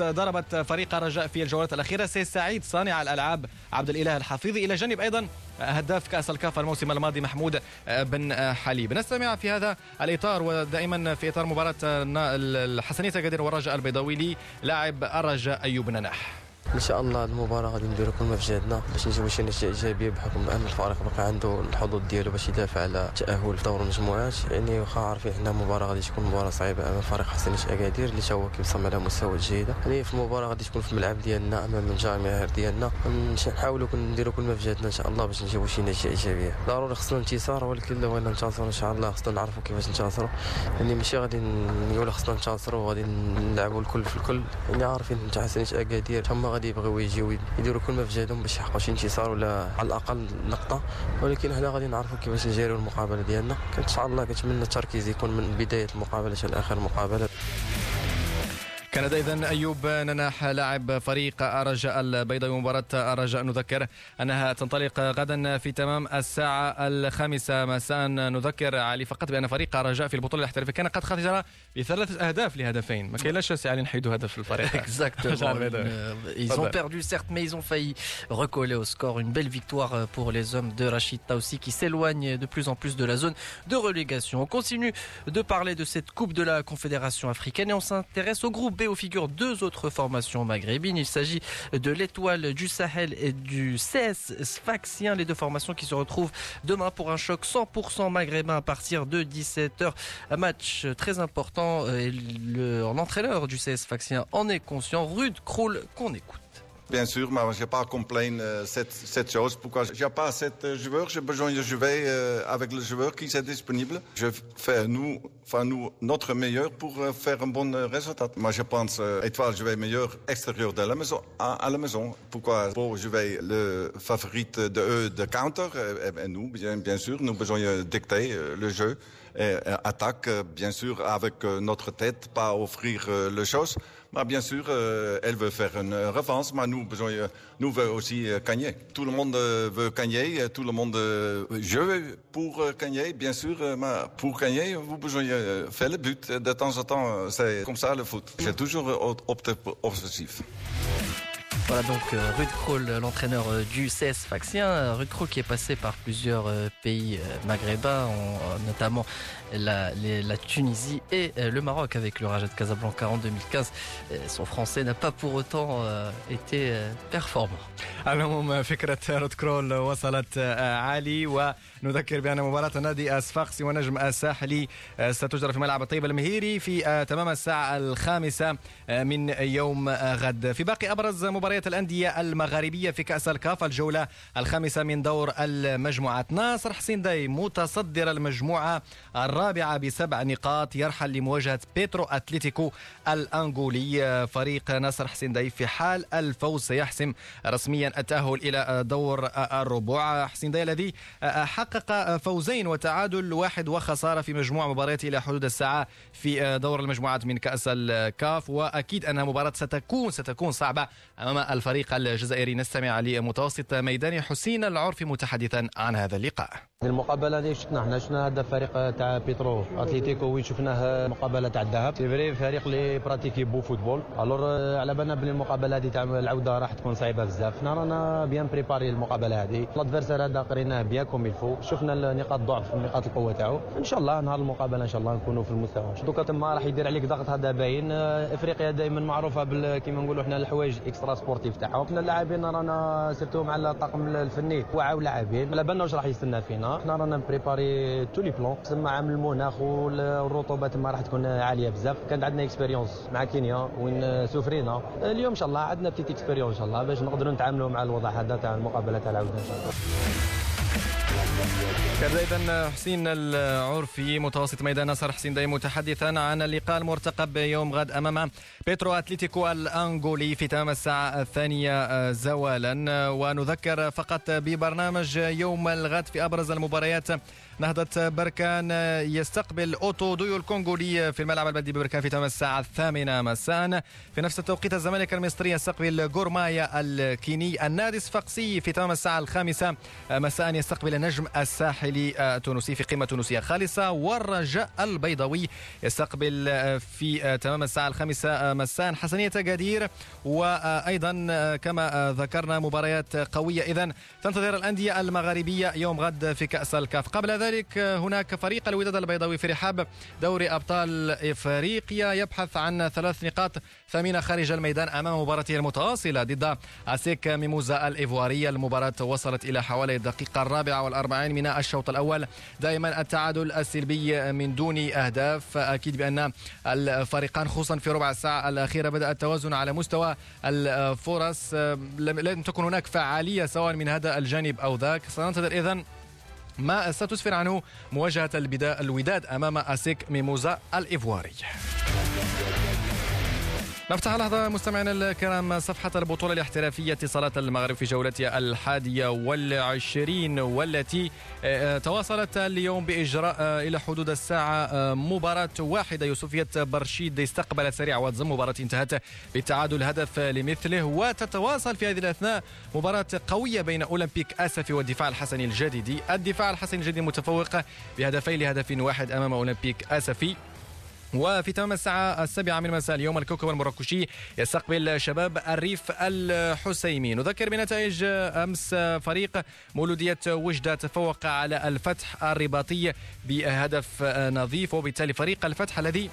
ضربت فريق الرجاء في الجولات الأخيرة سي سعيد صانع الألعاب عبد الإله الحفيظي إلى جانب أيضا هداف كأس الكاف الموسم الماضي محمود بن حليب. نستمع في هذا الإطار ودائما في إطار مباراة الحسنية قدير والرجاء البيضاوي لاعب الرجاء أيوب نناح. إن شاء الله المباراة غادي نديرو كل ما في جهدنا باش نجيبو شي نتيجه ايجابيه بحكم أن الفريق بقى عنده الحظوظ ديالو باش يدافع على التاهل لدور المجموعات. يعني واخا عارفين حنا المباراه غادي تكون مباراة صعيبة أمام فريق حسن اكادير اللي هو كيبصم على مستوى جيده يعني في المباراة غادي تكون في الملعب ديالنا أمام الجماهير ديالنا. نحاولوا نديرو كل ما في جهدنا إن شاء الله باش نجيبو شي نتيجه ايجابيه ضروري خصنا انتصار ولكن لو بغينا ننتصروا إن شاء الله خصنا نعرفوا كيفاش ننتصروا يعني ماشي غادي نقولوا خصنا ننتصروا وغادي نلعبوا الكل في الكل. يعني عارفين حتى حسن اكادير هما غادي يبغيو يجيو يديروا كل ما في جهدهم باش يحققوا شي انتصار ولا على الأقل نقطة. ولكن حنا غادي نعرفوا كيفاش نجيروا المقابلة ديالنا. ان شاء الله كنتمنى التركيز يكون من بداية المقابلة حتى آخر المقابلة. كان اذا ايوب نناح لاعب فريق الرجاء البيضاوي مباراه الرجاء نذكر انها تنطلق غدا في تمام الساعه الخامسه مساء نذكر علي فقط بان فريق الرجاء في البطوله الاحترافيه كان قد خسر بثلاثه اهداف لهدفين ما كاينلاش سي علي نحيدوا هدف الفريق Exactement. Ils ont perdu certes, mais ils ont failli recoller au score. Une belle victoire pour les hommes de Rachid Taoussi qui s'éloignent de plus en plus de la zone de relégation. On continue de parler de cette Coupe de la Confédération africaine et on s'intéresse au groupe B où figurent deux autres formations maghrébines. Il s'agit de l'étoile du Sahel et du CS Sfaxien, les deux formations qui se retrouvent demain pour un choc 100% maghrébin à partir de 17h. Un match très important et l'entraîneur du CS Sfaxien en est conscient. Rude Kroll qu'on écoute. Bien sûr, mais je n'ai pas à complaindre euh, cette, cette chose. Pourquoi? Je n'ai pas cette joueur, j'ai besoin de jouer euh, avec le joueur qui est disponible. Je fais nous, enfin nous, notre meilleur pour euh, faire un bon résultat. Moi, je pense euh, Étoile jouer meilleur extérieur de la maison, à, à la maison. Pourquoi? Pour jouer le favori de eux de counter, et, et nous, bien, bien sûr, nous besoin de dicter euh, le jeu. Et, attaque, euh, bien sûr, avec euh, notre tête, pas offrir euh, les Mais bien sûr, euh, elle veut faire une revanche, mais nous, euh, nous veut aussi euh, gagner. Tout le monde euh, veut gagner, euh, tout le monde euh, joue pour euh, gagner, bien sûr. euh, mais pour gagner, vous besoin euh, faire le but. De temps en temps, euh, c'est comme ça le foot. J'ai toujours euh, offensif. Voilà donc euh, Ruud Krol, l'entraîneur euh, du CS Faxien. Euh, Ruud Krol qui est passé par plusieurs euh, pays euh, maghrébins, en- euh, notamment la, les- la Tunisie et euh, le Maroc avec le Raja de Casablanca en 2015. Euh, Son français n'a pas pour autant euh, été performant. العموم فكرة رود كرول وصلت عالي ونذكر بأن مباراة النادي الصفاقسي ونجم الساحلي ستجرى في ملعب الطيب المهيري في تمام الساعة الخامسة من يوم غد في باقي أبرز مباريات الأندية المغاربية في كأس الكاف الجولة الخامسة من دور المجموعات ناصر حسين داي متصدر المجموعة الرابعة بسبع نقاط يرحل لمواجهة بيترو أتلتيكو الأنغولي. فريق ناصر حسين داي في حال الفوز. سيحسم رسميا التأهل إلى دور الربع. حسين داي الذي حقق فوزين وتعادل واحد وخسارة في مجموع مبارياته إلى حدود الساعة في دور المجموعات من كأس الكاف. وأكيد أنها مباراة ستكون ستكون صعبة أمام الفريق الجزائري. نستمع لمتوسط ميداني حسين العرفي متحدثا عن هذا اللقاء. المقابله اللي شفنا حنا شفنا هذا الفريق تاع بيترو اتليتيكو وين شفناه مقابله تاع الذهاب c'est vrai فريق اللي pratiquer beau football alors على بالنا بلي المقابله هذه تاع العوده راح تكون صعيبه بزاف حنا رانا bien préparés المقابله هذه ال adversaire هذا قريناه bien comme il faut شفنا نقاط الضعف ونقاط القوه تاعو ان شاء الله نهار المقابله ان شاء الله نكونوا في المستوى دوكا تما راح يدير عليك ضغط هذا باين افريقيا دائما معروفه بال كيما نقولوا حنا الحوايج extra-sportifs تاعهم حنا اللاعبين رانا surtout مع الطاقم الفني وعاو لاعبين على بالنا واش راح يستنى فينا حنا رانا préparés tous les plans تسمى عام المناخ والرطوبه تما راح تكون عالية بزاف. كانت عندنا expérience مع كينيا وين سفرينا اليوم إن شاء الله عندنا petite expérience إن شاء الله باش نقدروا نتعاملوا مع الوضع هذا تاع المقابلة تاع العودة. ان شاء الله كان اذا حسين العرفي متوسط ميدان نصر حسين داي متحدثا عن اللقاء المرتقب يوم غد أمام بيترو أتلتيكو الأنغولي في تمام الساعة الثانية زوالا. ونذكر فقط ببرنامج يوم الغد في أبرز المباريات نهضة بركان يستقبل أوتوهو دويو الكونغولي في الملعب البلدي ببركان في تمام الساعة الثامنة مساء. في نفس التوقيت الزمالك المصري يستقبل غورماهيا الكيني النادي الصفاقسي في تمام الساعة الخامسة مساء. يستقبل النجم الساحلي التونسي في قمة تونسية خالصة. والرجاء البيضاوي يستقبل في تمام الساعة الخامسة مساء. حسنية أكادير وأيضا كما ذكرنا مباريات قوية. إذا تنتظر الأندية المغاربية يوم غد في كأس الكاف. قبل ذلك ذلك هناك فريق الوداد البيضاوي في رحاب دوري أبطال إفريقيا. يبحث عن ثلاث نقاط ثمينة خارج الميدان أمام مباراته المتواصلة ضد أسيك ميموزا الإيفوارية. المباراة وصلت إلى حوالي الدقيقة الرابعة والأربعين من الشوط الأول. دائما التعادل السلبي من دون أهداف. أكيد بأن الفريقان خصوصا في ربع الساعة الأخيرة بدأ التوازن على مستوى الفرص. لم تكن هناك فعالية سواء من هذا الجانب أو ذاك. سننتظر إذن ما ستسفر عنه مواجهة الوداد أمام أسيك ميموزا الإيفواري. نفتح لحظة مستمعينا الكرام صفحة البطولة الاحترافية اتصالات المغرب في جولتها الحادية والعشرين والتي تواصلت اليوم بإجراء إلى حدود الساعة مباراة واحدة. يوسفية برشيد استقبلت سريع واتزم مباراة انتهت بالتعادل هدف لمثله وتتواصل في هذه الأثناء مباراة قوية بين أولمبيك أسفي والدفاع الحسني الجديدي الدفاع الحسني الجديدي متفوق بهدفين لهدف واحد أمام أولمبيك أسفي وفي تمام الساعة السابعة من مساء اليوم الكوكب المراكشي يستقبل شباب الريف الحسيمي. نذكر بنتائج أمس فريق مولودية وجدة تفوق على الفتح الرباطي بهدف نظيف وبالتالي فريق الفتح الذي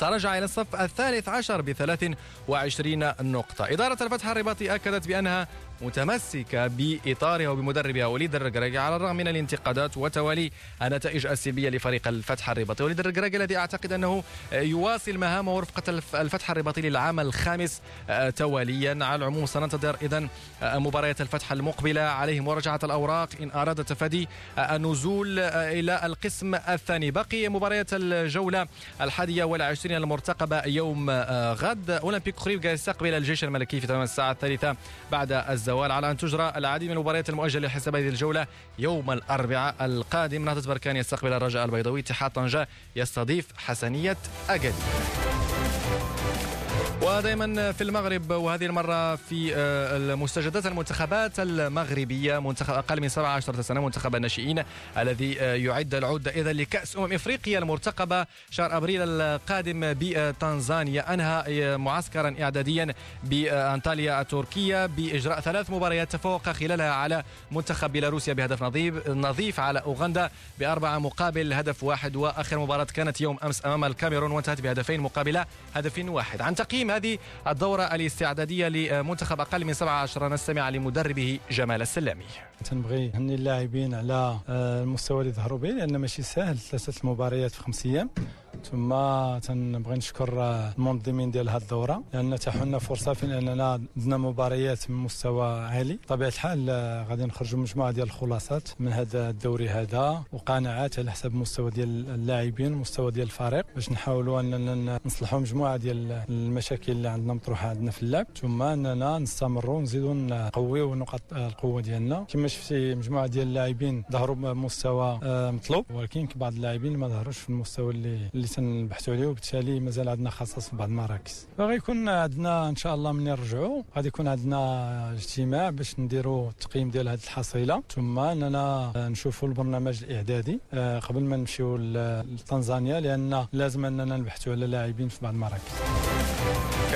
تراجع إلى الصف الثالث عشر ب 23 نقطة. إدارة الفتح الرباطي أكدت بأنها متمسكة بإطارها وبمدربها وليد الرقراقي على الرغم من الانتقادات وتوالي النتائج السلبية لفريق الفتح الرباطي. وليد الرقراقي الذي أعتقد أنه يواصل مهامه ورفقة الفتح الرباطي للعام الخامس تواليا. على العموم سننتظر إذا مباريات الفتح المقبلة عليه مراجعة الأوراق. إن أراد تفادي النزول إلى القسم الثاني. بقي مباريات الجولة الحادية والعشرين المرتقبة يوم غد. أولمبيك خريف يستقبل الجيش الملكي في تمام الساعة الثالثة بعد الزوال على أن تجرى العديد من المباريات المؤجلة لحساب هذه الجولة يوم الأربعاء القادم. نهضة بركان يستقبل الرجاء البيضاوي اتحاد طنجة يستضيف حسنية أجل ودائما في المغرب وهذه المرة في المستجدات المنتخبات المغربية منتخب أقل من 17 سنة منتخب الناشئين الذي يعد العودة إذا لكأس أمم إفريقيا المرتقبة شهر أبريل القادم بتنزانيا. أنهى معسكرا إعداديا بأنطاليا التركية بإجراء ثلاث مباريات تفوق خلالها على منتخب بيلاروسيا بهدف نظيف نظيف على أوغندا بأربعة مقابل هدف واحد وآخر مباراة كانت يوم أمس أمام الكاميرون وانتهت بهدفين مقابل هدف واحد. عن تقييم هذه الدورة الاستعدادية لمنتخب أقل من 17 نستمع لمدربه جمال السلامي. تنبغي نهني اللاعبين على المستوى اللي ظهروا به لأن ماشي سهل ثلاثة مباريات في خمس أيام. ثم تنبغي نشكر المنظمين ديال هذه الدورة لأن تاحوا فرصة في أننا درنا مباريات من مستوى عالي. بطبيعة الحال غادي نخرجوا مجموعة ديال الخلاصات من هذا الدوري هذا وقناعات على حسب المستوى ديال اللاعبين المستوى ديال الفريق باش نحاولوا أننا نصلحوا مجموعة ديال المشاكل اللي عندنا مطروحة عندنا في اللعب. ثم أننا نستمروا نزيدوا نقويوا نقاط القوة ديالنا. كما شفتي مجموعة ديال اللاعبين ظهروا بمستوى مطلوب. ولكن بعض اللاعبين ما ظهروش في المستوى اللي اللي تنبحثوا عليه وبالتالي مازال عندنا خصص في بعض المراكز. فغيكون عندنا إن شاء الله من نرجعوا غادي يكون عندنا اجتماع باش نديروا التقييم ديال هذه الحصيلة. ثم أننا نشوفوا البرنامج الإعدادي قبل ما نمشيو لتنزانيا لأن لازم أننا نبحثوا على لاعبين في بعض المراكز.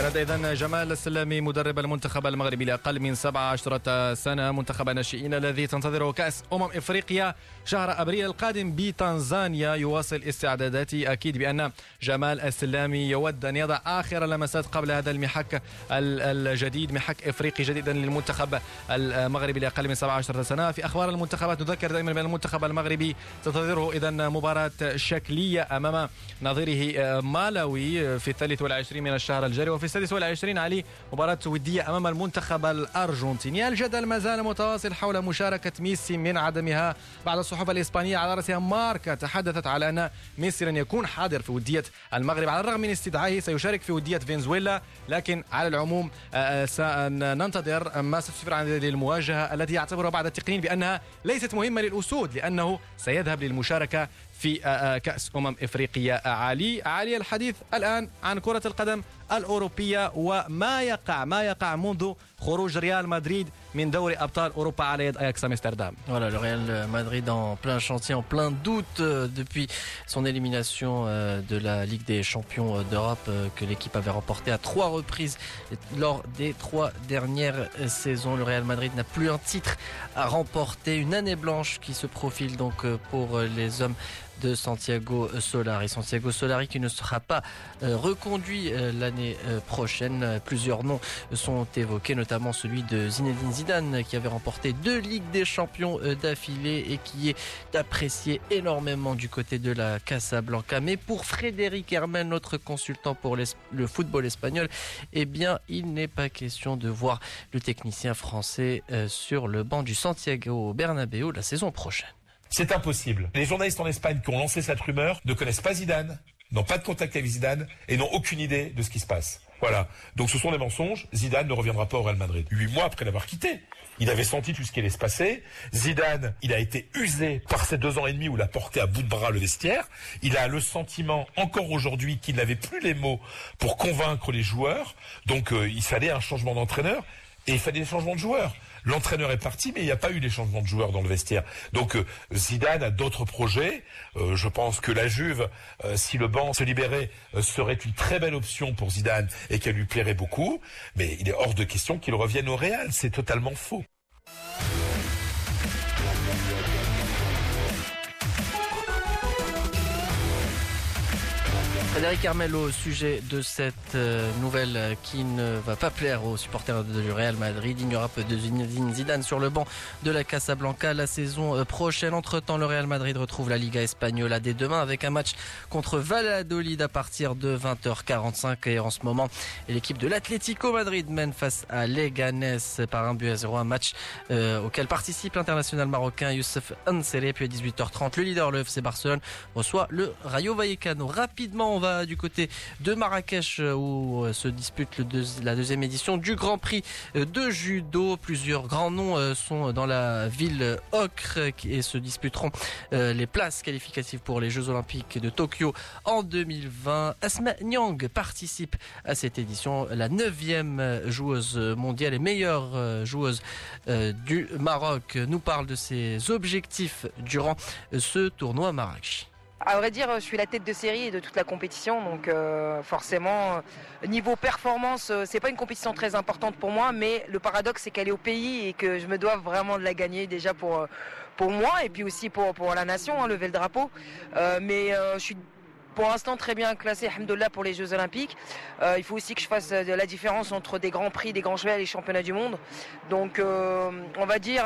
كانت اذا جمال السلامي مدرب المنتخب المغربي لأقل من 17 سنة منتخب الناشئين الذي تنتظره كأس أمم إفريقيا شهر أبريل القادم بتنزانيا يواصل استعداداته أكيد بأن جمال السلامي يود أن يضع آخر لمسات قبل هذا المحك الجديد محك إفريقي جديدا للمنتخب المغربي لأقل من 17 سنة. في أخبار المنتخبات نذكر دائما بأن المنتخب المغربي تنتظره اذا مباراة شكلية أمام نظيره مالاوي في الثالث والعشرين من الشهر الجاري. وفي السادس والعشرين علي مباراة ودية أمام المنتخب الأرجنتيني. الجدل ما زال متواصل حول مشاركة ميسي من عدمها بعد الصحف الإسبانية على رأسها ماركا تحدثت على أن ميسي لن يكون حاضر في ودية المغرب. على الرغم من استدعائه سيشارك في ودية فنزويلا لكن على العموم آه، سننتظر ما ستسفر عن المواجهة التي يعتبرها بعض التقنيين بأنها ليست مهمة للأسود لأنه سيذهب للمشاركة في كأس أمم إفريقيا عالي عالي الحديث الآن عن كرة القدم الأوروبية وما يقع ما يقع منذ خروج ريال مدريد من دوري ابطال اوروبا على يد اياكس امستردام. Voilà le Real Madrid en plein chantier, en plein doute euh, depuis son élimination euh, de la Ligue des Champions euh, d'Europe que l'équipe avait remporté à trois reprises lors des trois dernières saisons. Le Real Madrid n'a plus un titre à remporter, une année blanche qui se profile donc pour les hommes de Santiago Solari. Santiago Solari qui ne sera pas euh, reconduit euh, l'année euh, prochaine. Plusieurs noms sont évoqués, notamment celui de Zinedine Zidane qui avait remporté deux Ligues des Champions d'affilée et qui est apprécié énormément du côté de la Casablanca. Mais pour Frédéric Hermel, notre consultant pour le football espagnol, eh bien, il n'est pas question de voir le technicien français sur le banc du Santiago Bernabéu la saison prochaine. C'est impossible. Les journalistes en Espagne qui ont lancé cette rumeur ne connaissent pas Zidane, n'ont pas de contact avec Zidane et n'ont aucune idée de ce qui se passe. Voilà. Donc ce sont des mensonges. Zidane ne reviendra pas au Real Madrid. Huit mois après l'avoir quitté. Il avait senti tout ce qui allait se passer. Zidane, il a été usé par ces deux ans et demi où il a porté à bout de bras le vestiaire. Il a le sentiment, encore aujourd'hui, qu'il n'avait plus les mots pour convaincre les joueurs. Donc euh, il fallait un changement d'entraîneur et il fallait des changements de joueurs. L'entraîneur est parti, mais il n'y a pas eu les changements de joueurs dans le vestiaire. Donc euh, Zidane a d'autres projets. Euh, je pense que la Juve, euh, si le banc se libérait, serait une très belle option pour Zidane et qu'elle lui plairait beaucoup. Mais il est hors de question qu'il revienne au Real. C'est totalement faux. Frédéric Armel au sujet de cette euh, nouvelle qui ne va pas plaire aux supporters du Real Madrid. Il n'y aura pas de Zidane sur le banc de la Casablanca la saison euh, prochaine. Entre-temps, le Real Madrid retrouve la Liga espagnole dès demain avec un match contre Valladolid à partir de 20h45 et en ce moment, l'équipe de l'Atlético Madrid mène face à Leganés par un but à zéro, un match euh, auquel participe l'international marocain Youssef Anseri. Puis à 18h30, le leader, le FC Barcelone, reçoit le Rayo Vallecano. Rapidement, va du côté de Marrakech euh, où euh, se dispute la deuxième édition du Grand Prix euh, de judo. Plusieurs grands noms sont dans la ville ocre et se disputeront les places qualificatives pour les Jeux Olympiques de Tokyo en 2020. Asma Nyang participe à cette édition, la neuvième joueuse mondiale et meilleure joueuse du Maroc, nous parle de ses objectifs durant ce tournoi Marrakech. À vrai dire, je suis la tête de série et de toute la compétition, donc euh, forcément, euh, niveau performance, euh, c'est pas une compétition très importante pour moi, mais le paradoxe c'est qu'elle est au pays et que je me dois vraiment de la gagner déjà pour pour moi et puis aussi pour pour la nation, hein, lever le drapeau. mais je suis pour l'instant très bien classé, alhamdoulilah, pour les Jeux Olympiques. il faut aussi que je fasse la différence entre des grands prix, des grands chevals et les championnats du monde. Donc, on va dire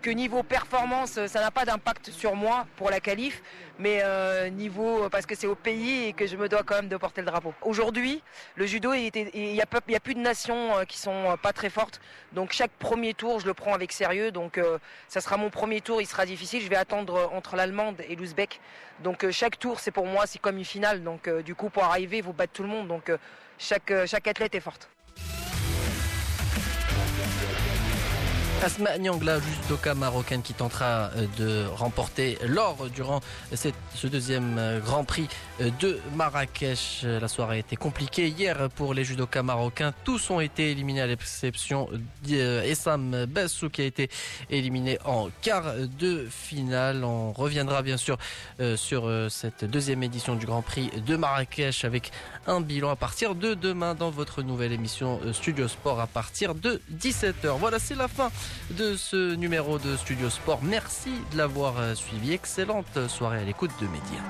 que niveau performance, ça n'a pas d'impact sur moi pour la qualif, mais euh, niveau parce que c'est au pays et que je me dois quand même de porter le drapeau. Aujourd'hui, le judo, il n'y a, plus de nations euh, qui sont euh, pas très fortes, donc chaque premier tour, je le prends avec sérieux. Donc ça sera mon premier tour, il sera difficile. Je vais attendre entre l'allemande et l'ouzbek. Donc chaque tour, c'est pour moi, c'est comme une finale. Donc du coup, pour arriver, il faut battre tout le monde. Donc chaque chaque athlète est forte. Asma Nyangla, judoka marocaine qui tentera euh, de remporter l'or durant ce deuxième euh, Grand Prix euh, de Marrakech. La soirée a été compliquée hier pour les judokas marocains. Tous ont été éliminés à l'exception d'Essam Bassou qui a été éliminé en quart de finale. On reviendra bien sûr sur cette deuxième édition du Grand Prix de Marrakech avec un bilan à partir de demain dans votre nouvelle émission Studio Sport à partir de 17h. Voilà, c'est la fin de ce numéro de Studio Sport. Merci de l'avoir euh, suivi. Excellente soirée à l'écoute de Média.